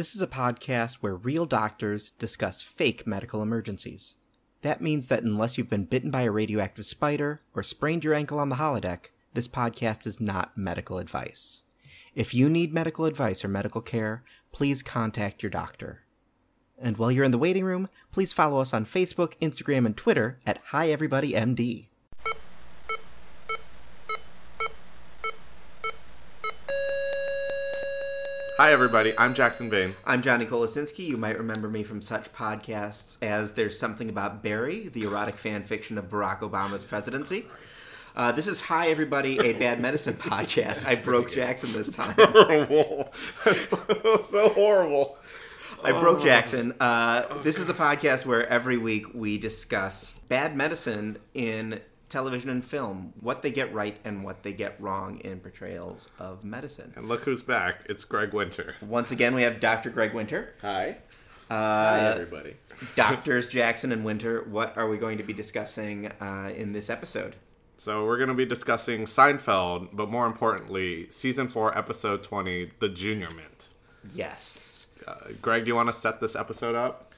This is a podcast where real doctors discuss fake medical emergencies. That means that unless you've been bitten by a radioactive spider or sprained your ankle on the holodeck, this podcast is not medical advice. If you need medical advice or medical care, please contact your doctor. And while you're in the waiting room, please follow us on Facebook, Instagram, and Twitter at Hi Everybody MD. Hi, everybody. I'm Jackson Bain. I'm Johnny Kolosinski. You might remember me from such podcasts as There's Something About Barry, the erotic fan fiction of Barack Obama's presidency. Uh, this is Hi Everybody, a bad medicine podcast. I broke Jackson this time. Horrible. so horrible. I broke Jackson. Uh, this is a podcast where every week we discuss bad medicine in television and film, what they get right and what they get wrong in portrayals of medicine. And look who's back. It's Greg Winter. Once again, we have Dr. Greg Winter. Hi. Uh, Hi, everybody. Doctors Jackson and Winter, what are we going to be discussing uh, in this episode? So, we're going to be discussing Seinfeld, but more importantly, season 4, episode 20, The Junior Mint. Yes. Uh, Greg, do you want to set this episode up?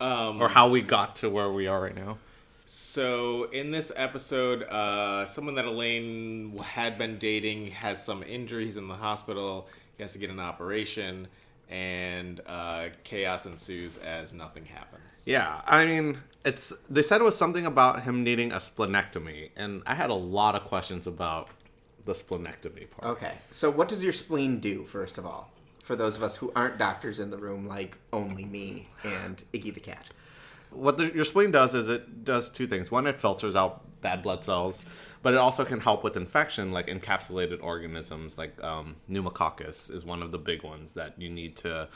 Um, Or how we got to where we are right now? So in this episode, uh, someone that Elaine had been dating has some injuries in the hospital. He has to get an operation, and uh, chaos ensues as nothing happens. Yeah, I mean, it's they said it was something about him needing a splenectomy, and I had a lot of questions about the splenectomy part. Okay. So, what does your spleen do, first of all? For those of us who aren't doctors in the room, like only me and Iggy the cat. What the, your spleen does is it does two things. One, it filters out bad blood cells, but it also can help with infection, like encapsulated organisms, like um, pneumococcus is one of the big ones that you need to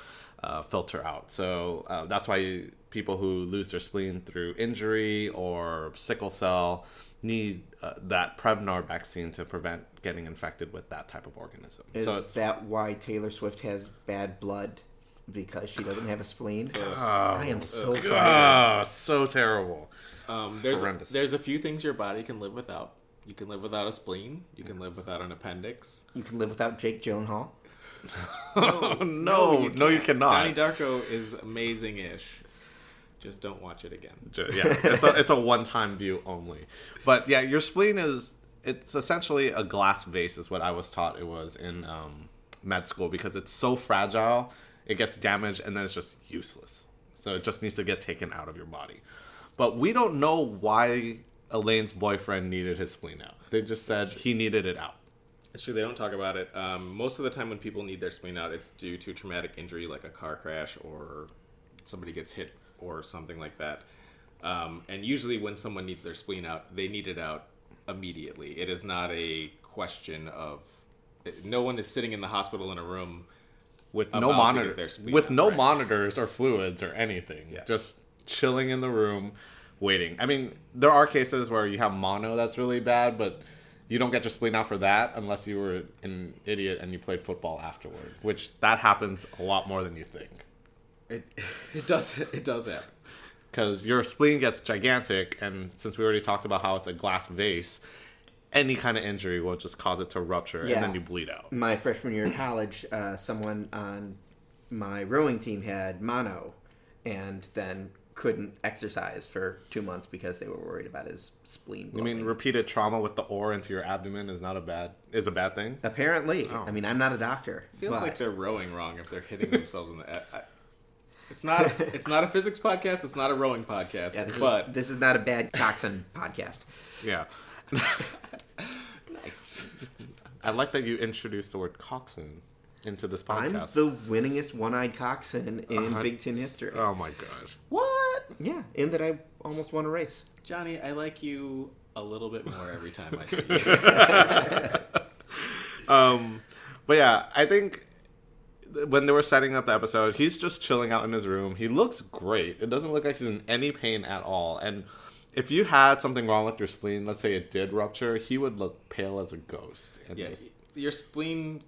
uh, filter out. So uh, that's why you, people who lose their spleen through injury or sickle cell need uh, that Prevnar vaccine to prevent getting infected with that type of organism. Is so that why Taylor Swift has bad blood? Because she doesn't have a spleen? I am so frightened. ah, so terrible. Um, there's Horrendous. there's a few things your body can live without. You can live without a spleen. You can live without an appendix. You can live without Jake Gyllenhaal. Oh, no, no, you, cannot. Donnie Darko is amazing-ish. Just don't watch it again. Yeah, it's a, it's a one time view only. But yeah, your spleen is it's essentially a glass vase, is what I was taught it was in um, med school because it's so fragile, it gets damaged and then it's just useless. So it just needs to get taken out of your body. But we don't know why Elaine's boyfriend needed his spleen out. They just said he needed it out. It's true they don't talk about it. Um, most of the time when people need their spleen out, it's due to traumatic injury like a car crash or somebody gets hit or something like that. Um, and usually when someone needs their spleen out, they need it out immediately. It is not a question of no one is sitting in the hospital in a room with no monitor get their spleen with no right. monitors or fluids or anything Yeah. just chilling in the room waiting i mean there are cases where you have mono that's really bad but you don't get your spleen out for that unless you were an idiot and you played football afterward which that happens a lot more than you think It it does it does happen. because your spleen gets gigantic and since we already talked about how it's a glass vase any kind of injury will just cause it to rupture Yeah. and then you bleed out My freshman year in college, uh, someone on my rowing team had mono and then couldn't exercise for two months because they were worried about his spleen. you mean repeated trauma with the oar into your abdomen is not a bad is a bad thing Apparently. Oh. I mean, I'm not a doctor. Feels but- like they're rowing wrong if they're hitting themselves in the. I, I, it's not. It's not a physics podcast. It's not a rowing podcast. Yeah, this, but is, this is not a bad coxswain podcast. Yeah. nice. I like that you introduced the word coxswain into this podcast. I'm the winningest one-eyed coxswain in Uh-huh. Big Ten history. oh my gosh. What, yeah, in that I almost won a race. Johnny? I like you a little bit more every time I see you. Um, but yeah, I think when they were setting up the episode, he's just chilling out in his room. He looks great. It doesn't look like he's in any pain at all. And if you had something wrong with your spleen, let's say it did rupture, he would look pale as a ghost. And yeah, just- your spleen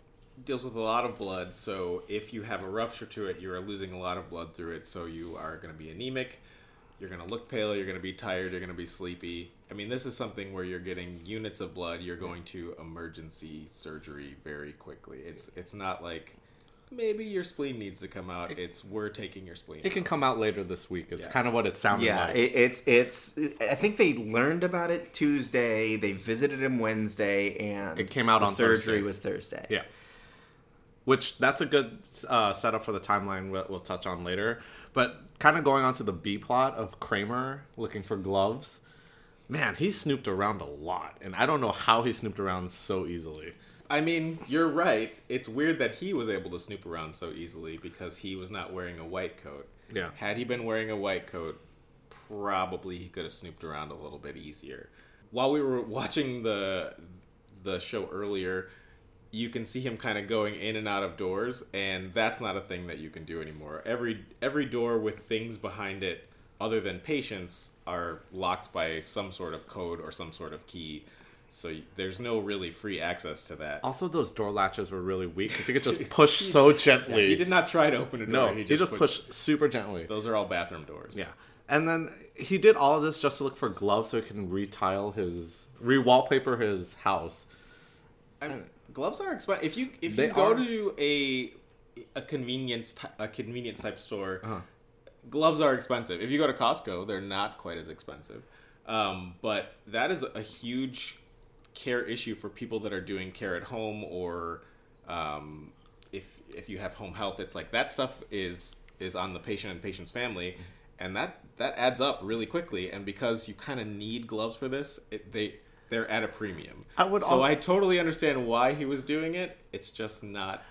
deals with a lot of blood. So if you have a rupture to it, you are losing a lot of blood through it. So you are going to be anemic. You're going to look pale. You're going to be tired. You're going to be sleepy. I mean, this is something where you're getting units of blood. You're going to emergency surgery very quickly. It's it's not like maybe your spleen needs to come out. It's we're taking your spleen. It can come out later this week. Is Yeah. kind of what it sounded Yeah, like. it, it's it's. I think they learned about it Tuesday. They visited him Wednesday, and It came out the on surgery Thursday. was Thursday. Yeah. Which that's a good uh, setup for the timeline we'll, we'll touch on later. But kind of going on to the B plot of Kramer looking for gloves. Man, he snooped around a lot, and I don't know how he snooped around so easily. I mean, you're right. It's weird that he was able to snoop around so easily because he was not wearing a white coat. Yeah. Had he been wearing a white coat, probably he could have snooped around a little bit easier. While we were watching the the show earlier, you can see him kind of going in and out of doors, and that's not a thing that you can do anymore. Every every door with things behind it other than patients are locked by some sort of code or some sort of key. So y- there's no really free access to that. Also, those door latches were really weak because he could just push so gently. He did not try to open a door. no, he just, pushed super gently. Those are all bathroom doors. Yeah. And then he did all of this just to look for gloves so he can retile his, re-wallpaper his house. I mean, gloves are expensive. If you if They you go are. to a a convenience ty- a convenience type store, Uh-huh. gloves are expensive. If you go to Costco, they're not quite as expensive. Um, but that is a huge care issue for people that are doing care at home or um, if if you have home health. It's like that stuff is is on the patient and patient's family, and that that adds up really quickly. And because you kind of need gloves for this, it, they they're at a premium. I would so al- I totally understand why he was doing it. It's just not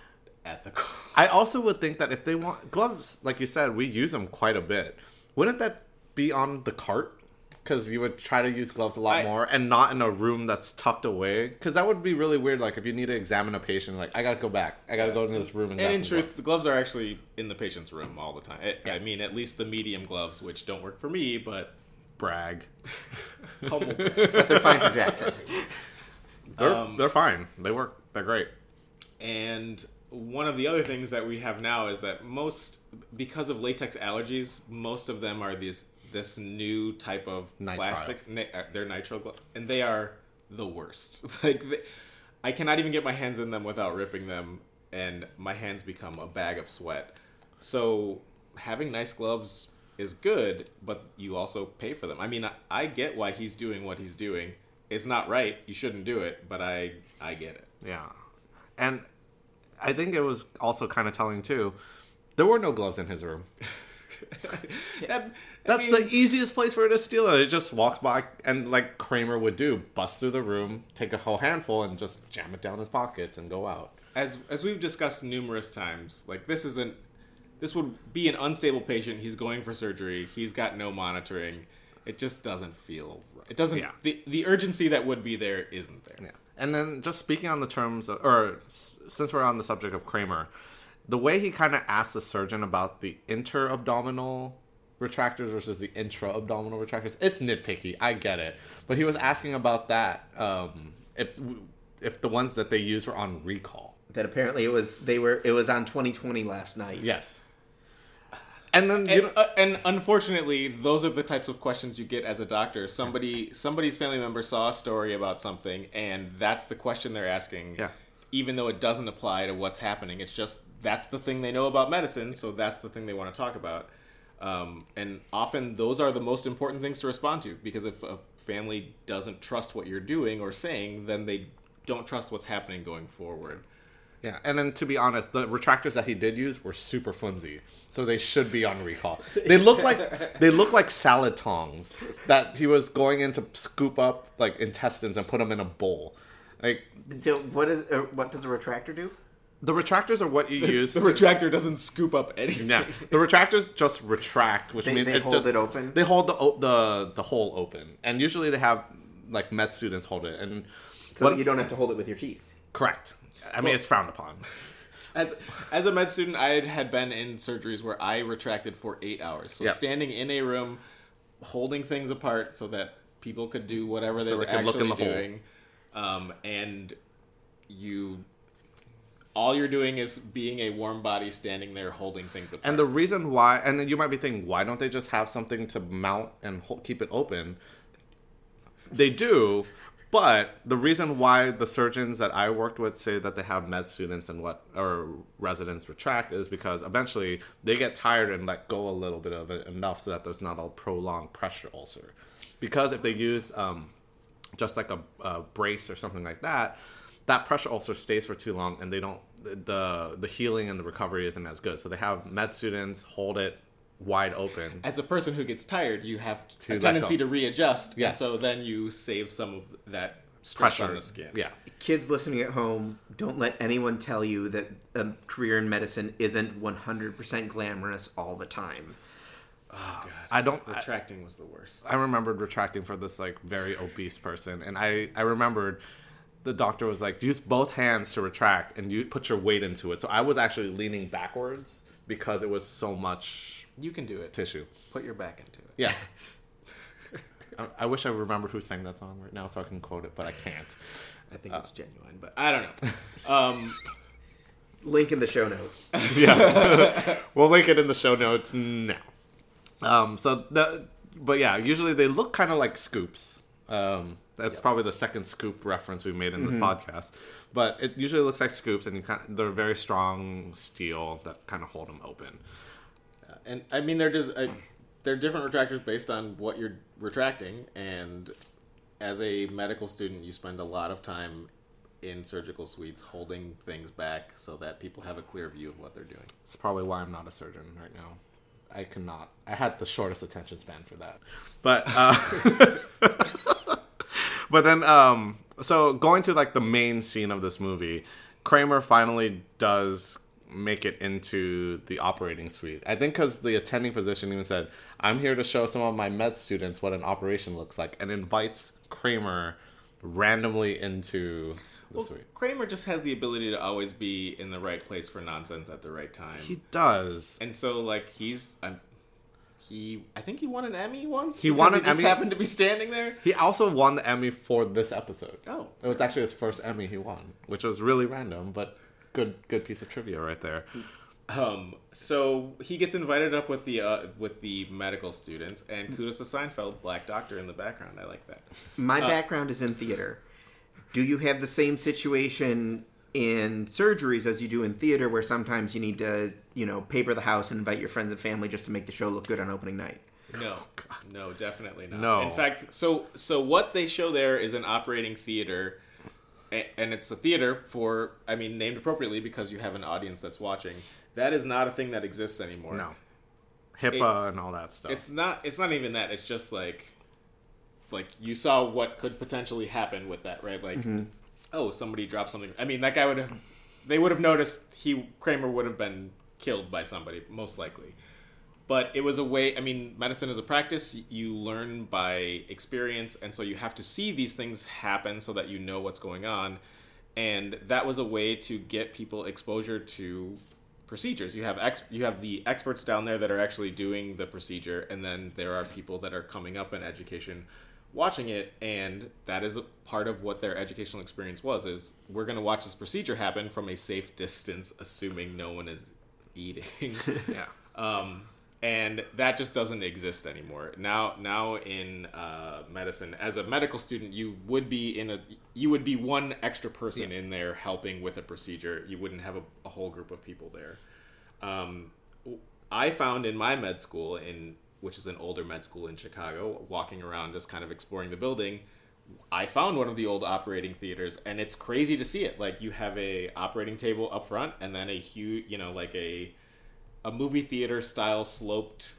ethical. I also would think that if they want gloves, like you said, we use them quite a bit. Wouldn't that be on the cart? Because you would try to use gloves a lot I- more and not in a room that's tucked away. Because that would be really weird. Like if you need to examine a patient, like I gotta go back, I gotta go into this room and. And in truth, gloves. the gloves are actually in the patient's room all the time. It, I mean, at least the medium gloves, which don't work for me, but brag. humble. but they're fine for Jackson. They're Um, they're fine. They work. They're great. And one of the other things that we have now is that most, because of latex allergies, most of them are these this new type of Nitrile. plastic. Ni- uh, they're nitrile gloves, and they are the worst. like, they, I cannot even get my hands in them without ripping them, and my hands become a bag of sweat. So having nice gloves is good, but you also pay for them. I mean, I, I get why he's doing what he's doing. It's not right. You shouldn't do it, but I I get it. Yeah, and I think it was also kind of telling too. There were no gloves in his room. That- That's that means- the easiest place for it to steal it. It just walks by and like Kramer would do, bust through the room, take a whole handful, and just jam it down his pockets and go out. as as we've discussed numerous times. Like this isn't this would be an unstable patient. He's going for surgery. He's got no monitoring. It just doesn't feel. Right. It doesn't. Yeah. The the urgency that would be there isn't there. Yeah. And then just speaking on the terms of, or s- since we're on the subject of Kramer, the way he kind of asked the surgeon about the inter-abdominal retractors versus the intra-abdominal retractors, it's nitpicky. I get it, but he was asking about that um, if if the ones that they use were on recall. that apparently it was they were it was on 2020 last night. Yes. And then you And, know, uh, and unfortunately, those are the types of questions you get as a doctor. Somebody, somebody's family member saw a story about something, and that's the question they're asking. Yeah. Even though it doesn't apply to what's happening, it's just that's the thing they know about medicine, so that's the thing they want to talk about. Um, and often those are the most important things to respond to because if a family doesn't trust what you're doing or saying, then they don't trust what's happening going forward. Yeah, and then to be honest, the retractors that he did use were super flimsy, so they should be on recall. They look like they look like salad tongs that he was going in to scoop up like intestines and put them in a bowl. Like So what is uh, what does a retractor do? The retractors are what you use. The to- retractor doesn't scoop up anything. yeah, the retractors just retract, which They- means they it hold just- it open? They hold the the the hole open, and usually they have like med students hold it. And So what- that you don't have to hold it with your teeth. correct. I mean, it's frowned upon. As as a med student, I had- had been in surgeries where I retracted for eight hours. So Yeah. standing in a room, holding things apart so that people could do whatever they So were they could look actually in the hole. doing, um, and you, all you're doing is being a warm body standing there holding things apart. And the reason why, and then you might be thinking, why don't they just have something to mount and hold, keep it open? They do, But the reason why the surgeons that I worked with say that they have med students and what or residents retract is because eventually they get tired and let go a little bit of it enough so that there's not a prolonged pressure ulcer. Because if they use um, just like a, a brace or something like that, that pressure ulcer stays for too long and they don't the the healing and the recovery isn't as good. So they have med students hold it wide open. As a person who gets tired, you have To a tendency to readjust, Yes. and so then you save some of that stress Pressure on the skin. Yeah. Kids listening at home, don't let anyone tell you that a career in medicine isn't 100% glamorous all the time. Oh ah, god, I don't I, retracting was the worst. I remembered retracting for this like very obese person and I I remembered the doctor was like use both hands to retract and you put your weight into it. So I was actually leaning backwards because it was so much You can do it. tissue. Put your back into it. Yeah. I, I wish I remembered who sang that song right now so I can quote it, but I can't. I think it's Ginuwine, but I don't know. Um, Link in the show notes. yes. we'll link it in the show notes now. Um, so the, but yeah, usually they look kind of like scoops. Um, that's probably the second scoop reference we made in this mm-hmm. podcast. But it usually looks like scoops, and you kind they're very strong steel that kind of hold them open. Uh, and I mean, they're just I, they're different retractors based on what you're retracting. And as a medical student, you spend a lot of time in surgical suites holding things back so that people have a clear view of what they're doing. It's probably why I'm not a surgeon right now. I cannot. I had the shortest attention span for that. But uh, but then um so going to like the main scene of this movie, Kramer finally does make it into the operating suite. I think cuz the attending physician even said, "I'm here to show some of my med students what an operation looks like," and invites Kramer randomly into the Well, suite. Kramer just has the ability to always be in the right place for nonsense at the right time. He does. and so, like, he's I'm, he. I think he won an Emmy once. He because won an just Emmy? Happened to be standing there. He also won the Emmy for this episode. Oh, It was actually his first Emmy he won, which was really random, but good good piece of trivia right there. Um, so he gets invited up with the uh, with the medical students, and kudos to Seinfeld, Black Doctor in the background. I like that. My background is in theater. Do you have the same situation in surgeries as you do in theater where sometimes you need to, you know, paper the house and invite your friends and family just to make the show look good on opening night? No, oh, no, definitely not. No. In fact, so so what they show there is an operating theater, and it's a theater for I mean named appropriately because you have an audience that's watching. That is not a thing that exists anymore. No. HIPAA and all that stuff. It's not. It's not even that. It's just like, like you saw what could potentially happen with that, right? Like, mm-hmm. Oh, somebody dropped something. I mean, that guy would have. They would have noticed. He Kramer would have been killed by somebody, most likely. But it was a way. I mean, medicine is a practice. You learn by experience, and so you have to see these things happen so that you know what's going on. And that was a way to get people exposure to procedures. You have ex- you have the experts down there that are actually doing the procedure, and then there are people that are coming up in education watching it and that is a part of what their educational experience was is we're going to watch this procedure happen from a safe distance assuming no one is eating. Yeah. um, and that just doesn't exist anymore. Now now in uh, medicine as a medical student you would be in a you would be one extra person in there helping with a procedure. You wouldn't have a, a whole group of people there. Um, i found in my med school in which is an older med school in chicago walking around just kind of exploring the building I found one of the old operating theaters, and it's crazy to see it. Like you have a operating table up front, and then a huge, you know, like a a movie theater style sloped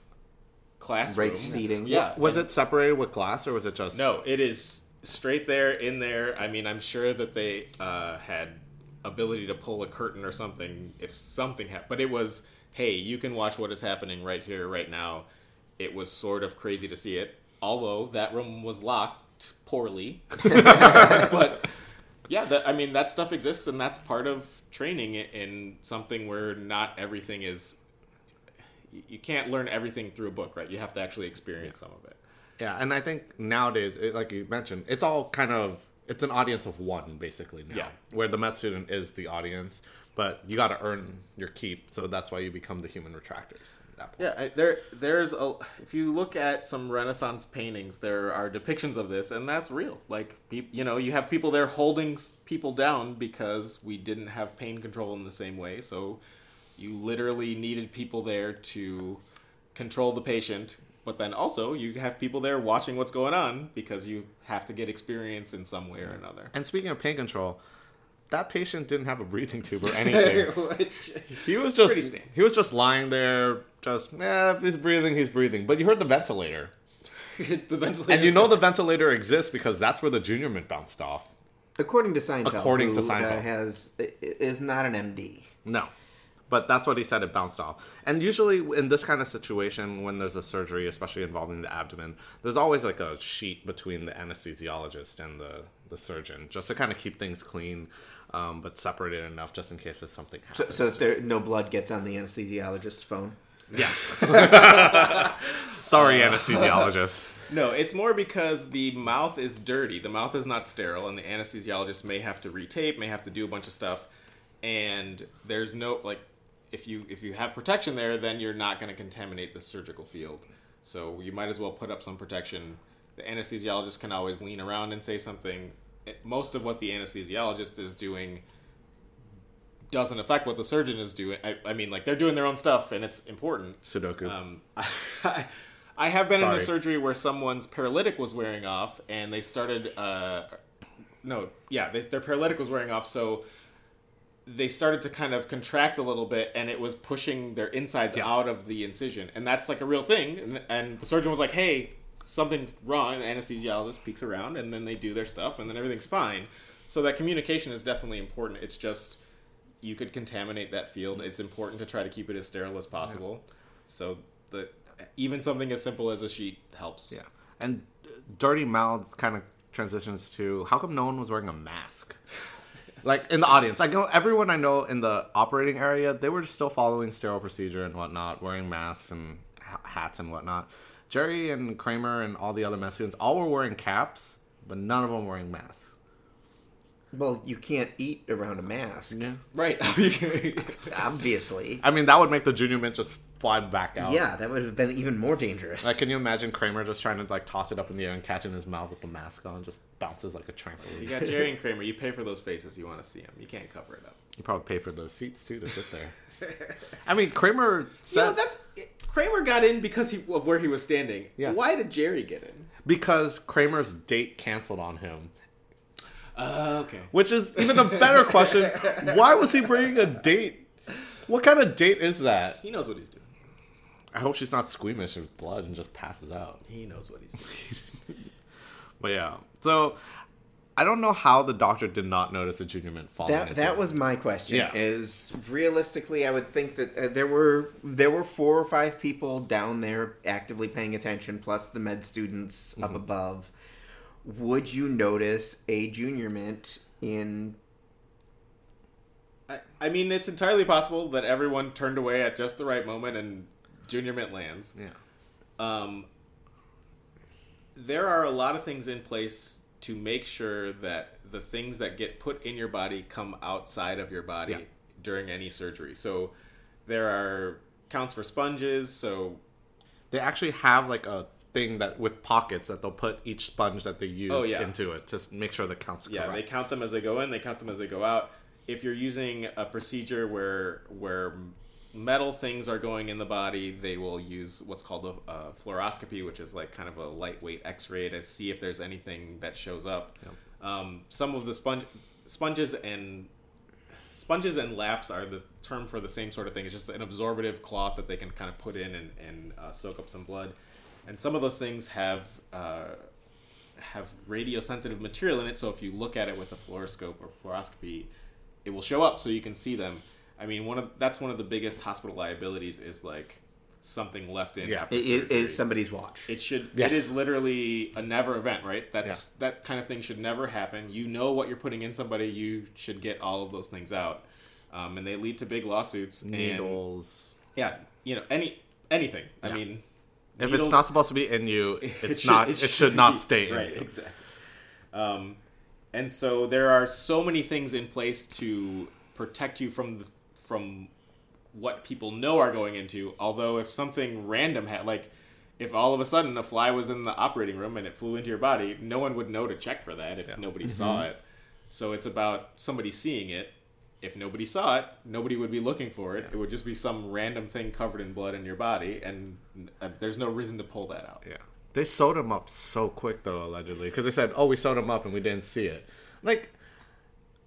classroom. Right seating. Yeah. Was and- it separated with glass or was it just No, it is straight there in there. I mean, I'm sure that they uh, had ability to pull a curtain or something if something happened, but it was, hey, you can watch what is happening right here, right now. It was sort of crazy to see it, although that room was locked poorly. but yeah, that, I mean that stuff exists, and that's part of training in something where not everything is. you- can't learn everything through a book, right? You have to actually experience some of it. Yeah, and I think nowadays, it, like you mentioned, it's all kind of it's an audience of one basically now. Yeah. Where the med student is the audience, but you got to earn your keep. So that's why you become the human retractors. At that point. Yeah, I- there there's a if you look at some Renaissance paintings, there are depictions of this, and that's real. Like, you know, you have people there holding people down because we didn't have pain control in the same way. So, you literally needed people there to control the patient, but then also you have people there watching what's going on because you have to get experience in some way or another. And speaking of pain control, that patient didn't have a breathing tube or anything. Which- He was just he was just lying there, just yeah, he's breathing, he's breathing. But you heard the ventilator, the ventilator and you know the ventilator exists because that's where the junior mint bounced off. According to Seinfeld, According to who, Seinfeld. uh, has is not an MD. No, but that's what he said. It bounced off. And usually in this kind of situation, when there's a surgery, especially involving the abdomen, there's always like a sheet between the anesthesiologist and the the surgeon, just to kind of keep things clean. Um, but separated enough just in case if something happens. so if there, no blood gets on the anesthesiologist's phone. yes. Sorry, anesthesiologist. No, it's more because the mouth is dirty. The mouth is not sterile, and the anesthesiologist may have to retape, may have to do a bunch of stuff, and there's no like, if you if you have protection there, then you're not going to contaminate the surgical field. So you might as well put up some protection. The anesthesiologist can always lean around and say something. Most of what the anesthesiologist is doing doesn't affect what the surgeon is doing. I, I mean, like they're doing their own stuff, and it's important. Sudoku. Um, I, I have been in a surgery where someone's paralytic was wearing off, and they started. Uh, no, yeah, they, their paralytic was wearing off, so they started to kind of contract a little bit, and it was pushing their insides Yeah. out of the incision, and that's like a real thing. And, and the surgeon was like, "Hey, something's wrong." The anesthesiologist peeks around, and then they do their stuff, and then everything's fine. So that communication is definitely important. It's just you could contaminate that field. It's important to try to keep it as sterile as possible. So the even something as simple as a sheet helps. yeah. And dirty mouths kind of transitions to how come no one was wearing a mask? like in the audience, I know everyone I know in the operating area, they were still following sterile procedure and whatnot, wearing masks and ha- hats and whatnot. Jerry and Kramer and all the other med students all were wearing caps, but none of them wearing masks. Well, you can't eat around a mask. Yeah. Right. Obviously. I mean, that would make the junior mint just fly back out. Yeah, that would have been even more dangerous. Like, can you imagine Kramer just trying to like toss it up in the air and catch it in his mouth with the mask on, just bounces like a trampoline? you trampoline. got Jerry and Kramer. You pay for those faces. You want to see them. You can't cover it up. You probably pay for those seats too to sit there. I mean, Kramer said You know, that's Kramer got in because he, of where he was standing. Yeah. Why did Jerry get in? because Kramer's date canceled on him, Uh, okay. which is even a better question. Why was he bringing a date? What kind of date is that? He knows what he's doing. I hope she's not squeamish with blood and just passes out. He knows what he's doing. But yeah, so I don't know how the doctor did not notice a junior mint falling. that that was my question. Yeah. Is realistically, I would think that uh, there were there were four or five people down there actively paying attention, plus the med students Mm-hmm. up above. Would you notice a junior mint in? I, I mean, it's entirely possible that everyone turned away at just the right moment and Junior Mint lands. yeah. Um, there are a lot of things in place to make sure that the things that get put in your body come outside of your body Yeah. during any surgery. So there are counts for sponges. So They actually have like a thing that with pockets that they'll put each sponge that they use Oh, yeah. into it to make sure the counts yeah, correct. they count them as they go in. They count them as they go out. If you're using a procedure where where metal things are going in the body, they will use what's called a, a fluoroscopy, which is like kind of a lightweight X-ray to see if there's anything that shows up. Um, some of the sponge sponges and sponges and laps are the term for the same sort of thing. It's just an absorbative cloth that they can kind of put in and, and uh, soak up some blood. And some of those things have uh, have radiosensitive material in it. So if you look at it with a fluoroscope or fluoroscopy, it will show up so you can see them. I mean, one of that's one of the biggest hospital liabilities is like something left in Yeah. after It, it surgery. is somebody's watch. It should. Yes. It is literally a never event, right? That's that kind of thing should never happen. You know what you're putting in somebody. You should get all of those things out, um, and they lead to big lawsuits. and- Needles. yeah, you know any anything. I mean, If needles- it's not supposed to be in you, it it's should- not. It should, not be- stay in right. you. Exactly. Um, and so there are so many things in place to protect you from the, from what people know are going into. Although if something random had like if all of a sudden a fly was in the operating room and it flew into your body, no one would know to check for that if nobody saw it. So it's about somebody seeing it. If nobody saw it, nobody would be looking for it. It would just be some random thing covered in blood in your body, and uh, there's no reason to pull that out. Yeah. They sewed him up so quick though, allegedly, because they said, "Oh, we sewed him up and we didn't see it." Like,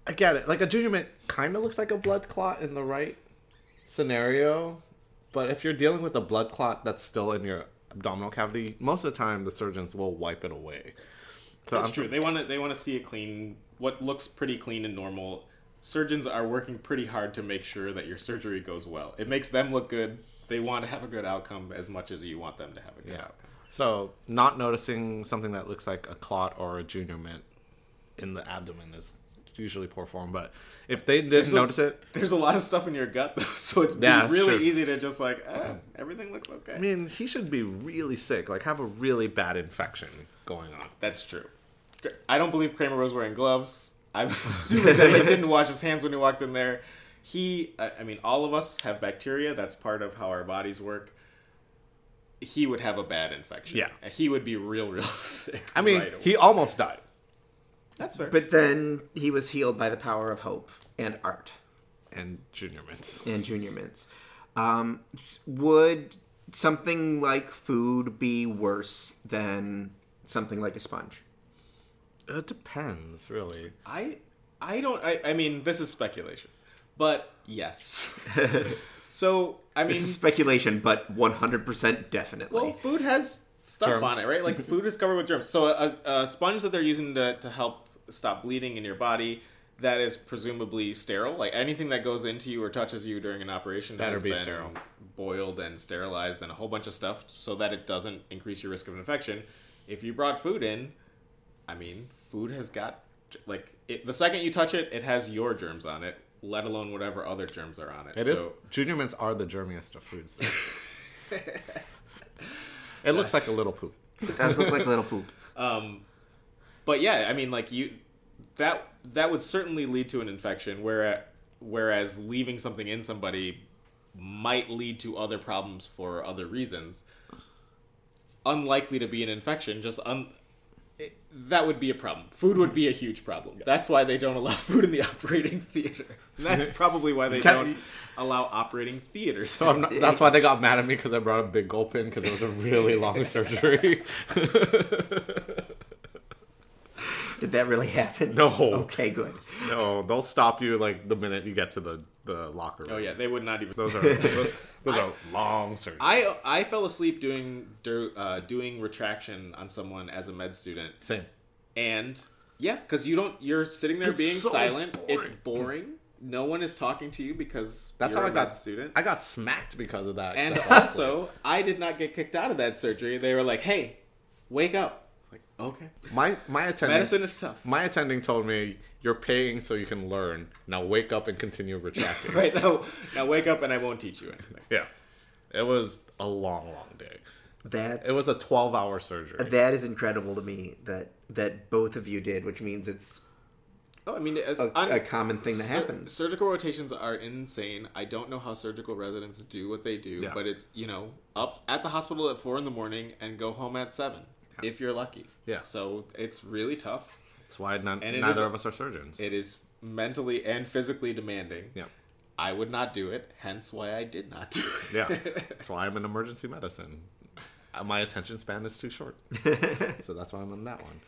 I get it. Like a junior mint kind of looks like a blood clot in the right scenario, but if you're dealing with a blood clot that's still in your abdominal cavity, most of the time the surgeons will wipe it away. So That's I'm true. They want to they want to see a clean, what looks pretty clean and normal. Surgeons are working pretty hard to make sure that your surgery goes well. It makes them look good. They want to have a good outcome as much as you want them to have a good Yeah. outcome. So not noticing something that looks like a clot or a junior mint in the abdomen is usually poor form. But if they didn't a- notice it, There's a lot of stuff in your gut, though, so it's Yeah, really easy to just like, eh, everything looks okay. I mean, he should be really sick, like have a really bad infection going on. That's true. I don't believe Kramer was wearing gloves. I'm assuming that he didn't wash his hands when he walked in there. He, I I mean, all of us have bacteria. That's part of how our bodies work. He would have a bad infection. Yeah. He would be real, real sick. I mean, right he almost died. That's fair. But then he was healed by the power of hope and art And junior mints. and junior mints. Um, would something like food be worse than something like a sponge? It depends, really. I, I don't. I, I mean, this is speculation, but yes. so I mean, This is speculation, but 100% definitely. Well, food has stuff Germs. on it, right? Like food is covered with germs. So a, a sponge that they're using to, to help stop bleeding in your body that is presumably sterile. Like anything that goes into you or touches you during an operation Better has be been sterile. boiled and sterilized and a whole bunch of stuff so that it doesn't increase your risk of infection. If you brought food in, I mean, food has got like it, the second you touch it, it has your germs on it. Let alone whatever other germs are on it. It so, is. Junior mints are the germiest of foods. it looks like a little poop. it does look like a little poop. Um, but yeah, I mean, like you, that that would certainly lead to an infection. Whereas, whereas leaving something in somebody might lead to other problems for other reasons. Unlikely to be an infection, just un. It, that would be a problem. Food would be a huge problem. That's why they don't allow food in the operating theater. That's probably why they don't allow operating theaters. So I'm not, that's why they got mad at me because I brought a big gulp in because it was a really long surgery. Did that really happen? No. Okay, good. no, they'll stop you like the minute you get to the, the locker room. oh yeah, they would not even. Those are those, those are long surgeries. I I fell asleep doing uh, doing retraction on someone as a med student, Same. and yeah, because you don't you're sitting there It's being so silent. It's boring. boring. No one is talking to you because That's you're how a I med got student. I got smacked because of that. and also, I did not get kicked out of that surgery. They were like, "Hey, wake up!" It's like, okay, my my attending medicine is tough. my attending told me you're paying so you can learn. Now wake up and continue retracting. Right now, now wake up, and I won't teach you anything. Yeah. It was a long, long day. That It was a 12 hour surgery. that is incredible to me that that both of you did, which means it's Oh, I mean, it's a, on- a common thing that Sur- happens. surgical rotations are insane. I don't know how surgical residents do what they do, Yeah. but it's you know up at the hospital at four in the morning and go home at seven if you're lucky. Yeah. So it's really tough. That's why And neither is- of us are surgeons. It is mentally and physically demanding. yeah. I would not do it. Hence why I did not do it. Yeah. That's why I'm in emergency medicine. Uh, My attention span is too short. so that's why I'm in that one.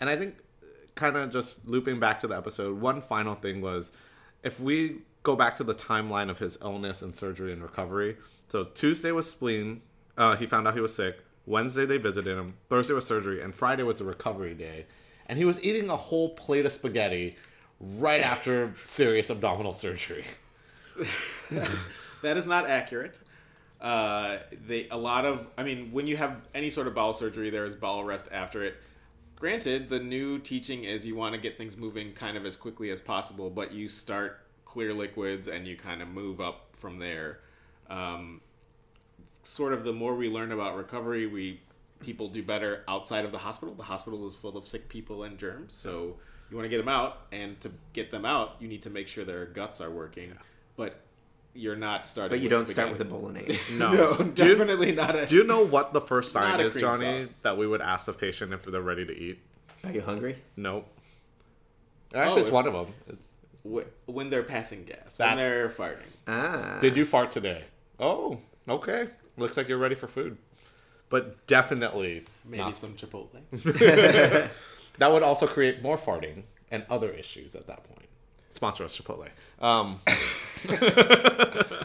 And I think, kind of just looping back to the episode, one final thing was if we go back to the timeline of his illness and surgery and recovery. So Tuesday was spleen. Uh, he found out he was sick. Wednesday they visited him. Thursday was surgery, and Friday was the recovery day. And he was eating a whole plate of spaghetti right after serious abdominal surgery. that is not accurate. Uh, they a lot of I mean, when you have any sort of bowel surgery, there is bowel rest after it. Granted, the new teaching is you want to get things moving kind of as quickly as possible, but you start clear liquids and you kind of move up from there. Um, sort of the more we learn about recovery, we people do better outside of the hospital. The hospital is full of sick people and germs, so You want to get them out, and to get them out, you need to make sure their guts are working. But you're not starting. But you with don't start with a spaghetti. bolognese. No. no, Do you- definitely not a. Do you know what the first sign is, Johnny, sauce. that we would ask the patient if they're ready to eat? Are you hungry? Nope. Actually, it's if- one of them. It's, when they're passing gas, when they're farting. Ah. Did you fart today? Oh, okay. Looks like you're ready for food. But definitely, Maybe not. some Chipotle. that would also create more farting and other issues at that point. Sponsor us, Chipotle. Um,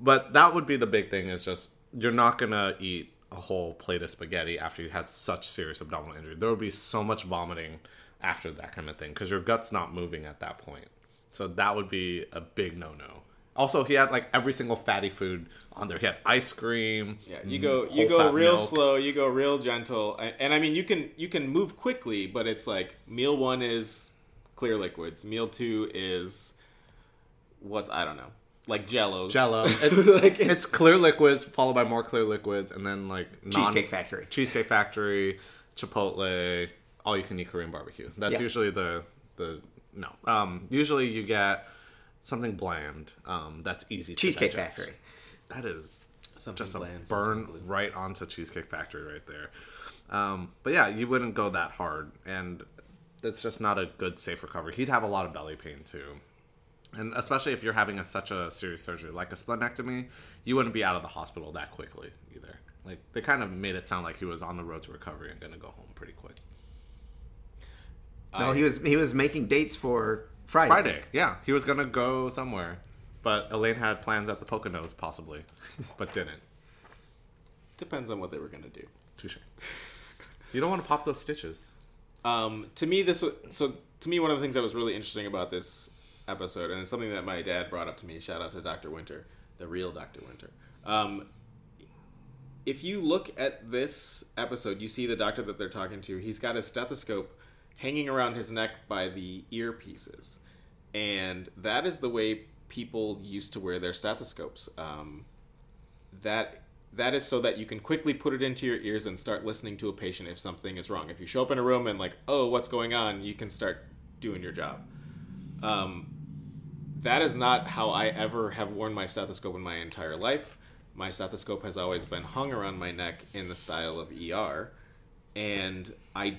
but that would be the big thing is just you're not going to eat a whole plate of spaghetti after you had such serious abdominal injury. There would be so much vomiting after that kind of thing because your gut's not moving at that point. So that would be a big no no. Also, he had like every single fatty food on there. He had ice cream. Yeah, you go mm, you go real milk. slow, you go real gentle, and, and I mean you can you can move quickly, but it's like meal one is clear liquids, meal two is what's I don't know, like Jellos, Jello. like It's, it's clear liquids followed by more clear liquids, and then like non- Cheesecake Factory. Cheesecake Factory, Chipotle, all you can eat Korean barbecue. That's Yeah. usually the the no. Um, usually you get something bland. Um, that's easy. to Cheesecake digest. Factory. That is something just a burn something right onto Cheesecake Factory right there. Um, but yeah, you wouldn't go that hard, and that's just not a good safe recovery. He'd have a lot of belly pain too, and especially if you're having a, such a serious surgery like a splenectomy, you wouldn't be out of the hospital that quickly either. Like they kind of made it sound like he was on the road to recovery and going to go home pretty quick. No, I- he was he was making dates for Friday. Friday, yeah, he was going to go somewhere, but Elaine had plans at the Poconos possibly, but didn't. Depends on what they were gonna do. Touche. You don't want to pop those stitches. Um, to me, this was so. To me, one of the things that was really interesting about this episode, and it's something that my dad brought up to me. Shout out to Doctor Winter, the real Doctor Winter. Um, if you look at this episode, you see the doctor that they're talking to. He's got a stethoscope hanging around his neck by the earpieces, and that is the way people used to wear their stethoscopes. Um, that that is so that you can quickly put it into your ears and start listening to a patient if something is wrong. If you show up in a room and like, oh, what's going on, you can start doing your job. Um, that is not how I ever have worn my stethoscope in my entire life. My stethoscope has always been hung around my neck in the style of ER, and I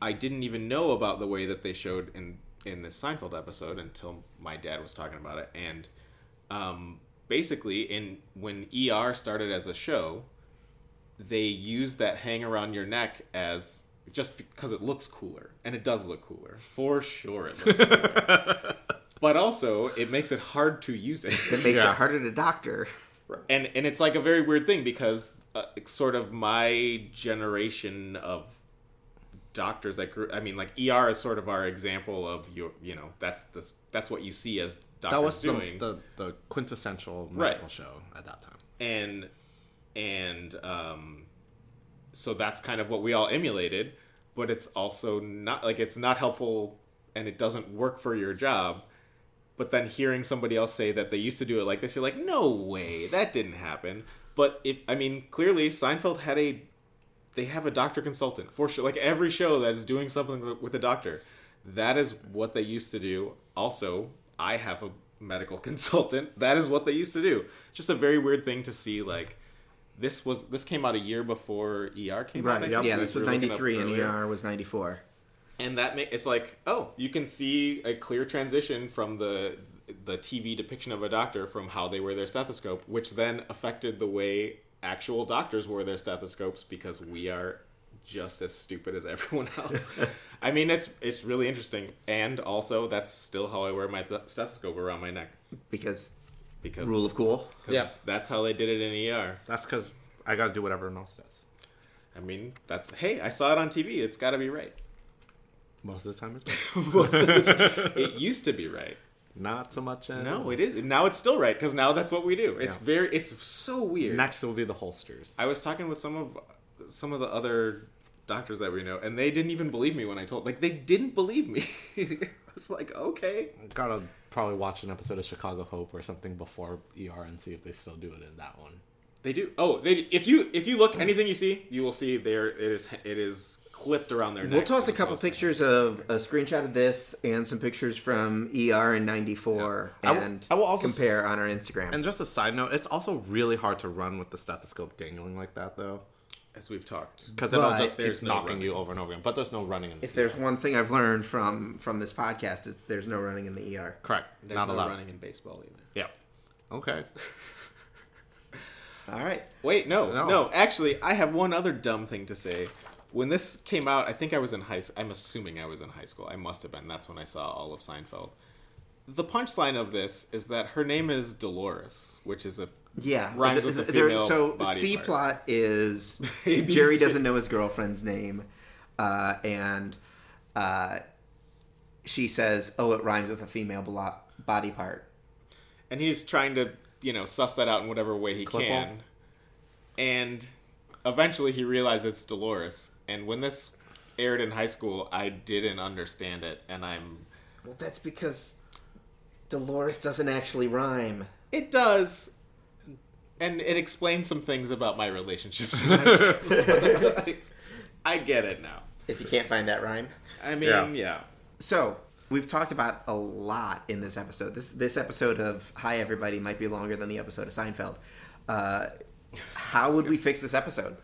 I didn't even know about the way that they showed in in this Seinfeld episode until my dad was talking about it. And um, basically, in when ER started as a show, they used that hang around your neck as just because it looks cooler, and it does look cooler for sure. It looks cooler. but also, it makes it hard to use it. It makes Yeah. it harder to doctor. and and it's like a very weird thing because uh, sort of my generation of doctors that grew i mean like er is sort of our example of your you know that's the that's what you see as doctors That was the, doing the, the quintessential Right. medical show at that time. and and um so that's kind of what we all emulated but it's also not like it's not helpful and it doesn't work for your job but then hearing somebody else say that they used to do it like this you're like no way that didn't happen but if i mean clearly seinfeld had a they have a doctor consultant for sure. Like every show that is doing something with a doctor that is what they used to do. Also i have a medical consultant. That is what they used to do. Just a very weird thing to see like this was this came out a year before er came out I Right. Yeah, We this was up 93 and ER was 94. and that make it's like oh you can see a clear transition from the the TV depiction of a doctor from how they wear their stethoscope, which then affected the way actual doctors wear their stethoscopes because we are just as stupid as everyone else. I mean, it's it's really interesting, and also that's still how I wear my th- stethoscope around my neck Because because rule of cool. Yeah. that's how they did it in ER. That's because I got to do what everyone else does. I mean, that's hey, I saw it on TV. It's got to be right. Most of the time, it's Most of the time, it used to be right. Not so much. No, it is. Now it's still right because now that's what we do. It's Yeah. very. It's so weird. Next will be the holsters. I was talking with some of some of the other doctors that we know, and they didn't even believe me when I told. Like they didn't believe me. I was like, okay. Gotta probably watch an episode of Chicago Hope or something before ER and see if they still do it in that one. They do. Oh, they. If you if you look anything you see, you will see there. It is it is clipped around their neck. We'll toss a couple pictures of a screenshot of this and some pictures from ER in '94, I will- and I will also compare on our Instagram. And just a side note, it's also really hard to run with the stethoscope dangling like that, though, as we've talked. because it'll just keep no knocking running. you over and over again. But there's no running in the if there's one thing I've learned from from this podcast, it's there's no running in the ER. correct, There's not no allowed. running in baseball either. Yeah. Okay. All right. Wait, no, No. no, Actually, I have one other dumb thing to say. When this came out, I think I was in high. I'm assuming I was in high school. I must have been. That's when I saw all of Seinfeld. The punchline of this is that her name is Dolores, which is a Yeah. Rhymes th- with th- the female so C plot is Jerry doesn't know his girlfriend's name, uh, and uh, she says, "Oh, it rhymes with a female blo- body part." and he's trying to you know suss that out in whatever way he Clipple. can and eventually he realizes it's dolores and when this aired in high school i didn't understand it and i'm Well, that's because Dolores doesn't actually rhyme. it does and it explains some things about my relationships in high school i get it now If you can't find that rhyme. i mean Yeah. yeah, So we've talked about a lot in this episode. This this episode of Hi Everybody might be longer than the episode of Seinfeld. Uh, how would we fix this episode?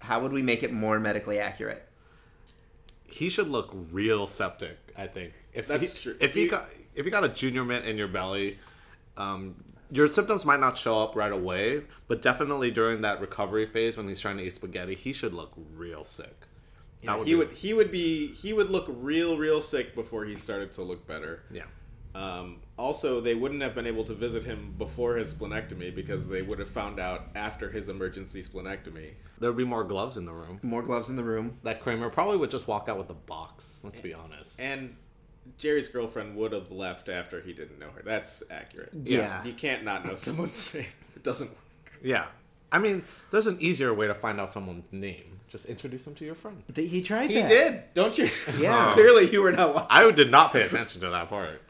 How would we make it more medically accurate? He should look real septic. I think if That's he, true. If you You- got if you got a junior mint in your belly, um, your symptoms might not show up right away, but definitely during that recovery phase when he's trying to eat spaghetti, he should look real sick. That he be- would he would be he would look real real sick before he started to look better Yeah. Um, also, they wouldn't have been able to visit him before his splenectomy because they would have found out after his emergency splenectomy. There would be more gloves in the room. More gloves in the room. That Kramer probably would just walk out with a box. Let's be honest. And Jerry's girlfriend would have left after he didn't know her. That's accurate. Yeah. You can't not know someone's name. It doesn't work. Yeah. I mean, there's an easier way to find out someone's name. Just introduce them to your friend. He tried He that. did, don't you? Yeah. Clearly, you were not watching. I did not pay attention to that part.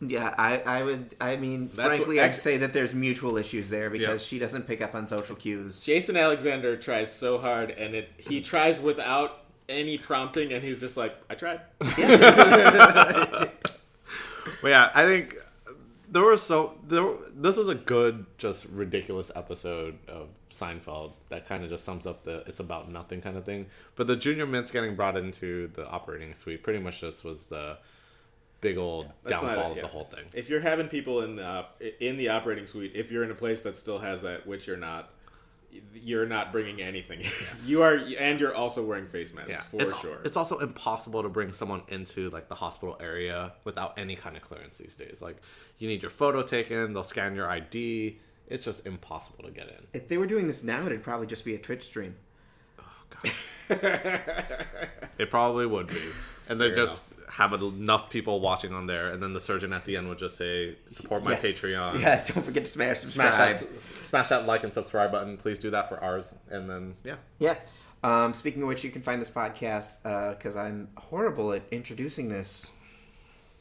Yeah, I, I would. I mean, That's frankly, what- I'd say that there's mutual issues there because Yeah. she doesn't pick up on social cues. Jason Alexander tries so hard, and it he tries without any prompting, and he's just like, "I tried." But yeah, I think there was so there. This was a good, just ridiculous episode of Seinfeld that kind of just sums up the it's about nothing kind of thing. But the junior mints getting brought into the operating suite pretty much just was the big old That's not downfall it, of yeah. the whole thing. If you're having people in the op- in the operating suite, if you're in a place that still has that, which you're not, you're not bringing anything. you are, and you're also wearing face masks Yeah, for it's, sure. It's also impossible to bring someone into like the hospital area without any kind of clearance these days. Like you need your photo taken, they'll scan your ID. It's just impossible to get in. If they were doing this now, it'd probably just be a Twitch stream. Oh god. it probably would be, and they just have enough people watching on there, and then the surgeon at the end would just say, "Support my Yeah. Patreon." Yeah, don't forget to smash subscribe. Smash that, smash that like and subscribe button. Please do that for ours, and then yeah, Yeah. Um, speaking of which, you can find this podcast because I'm horrible at introducing this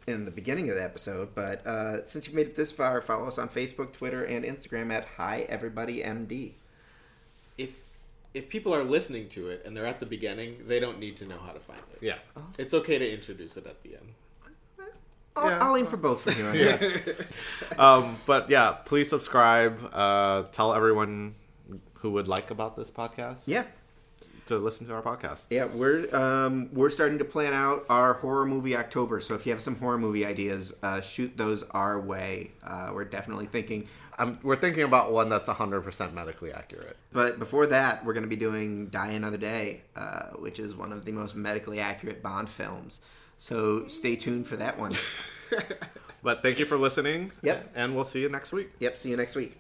in the beginning of the episode. But uh, since you've made it this far, follow us on Facebook, Twitter, and Instagram at Hi Everybody MD. If if people are listening to it and they're at the beginning, they don't need to know how to find it. yeah. It's okay to introduce it at the end. I'll, Yeah. I'll aim for both for you. on that. um, but yeah, please subscribe. Uh, tell everyone who would like about this podcast. yeah. to listen to our podcast. Yeah, we're um, we're starting to plan out our horror movie October. So if you have some horror movie ideas, uh, shoot those our way. Uh, we're definitely thinking. Um, we're thinking about one that's 100% medically accurate. But before that, we're going to be doing Die Another Day, uh, which is one of the most medically accurate Bond films. So stay tuned for that one. But thank you for listening. Yep. And we'll see you next week. Yep. See you next week.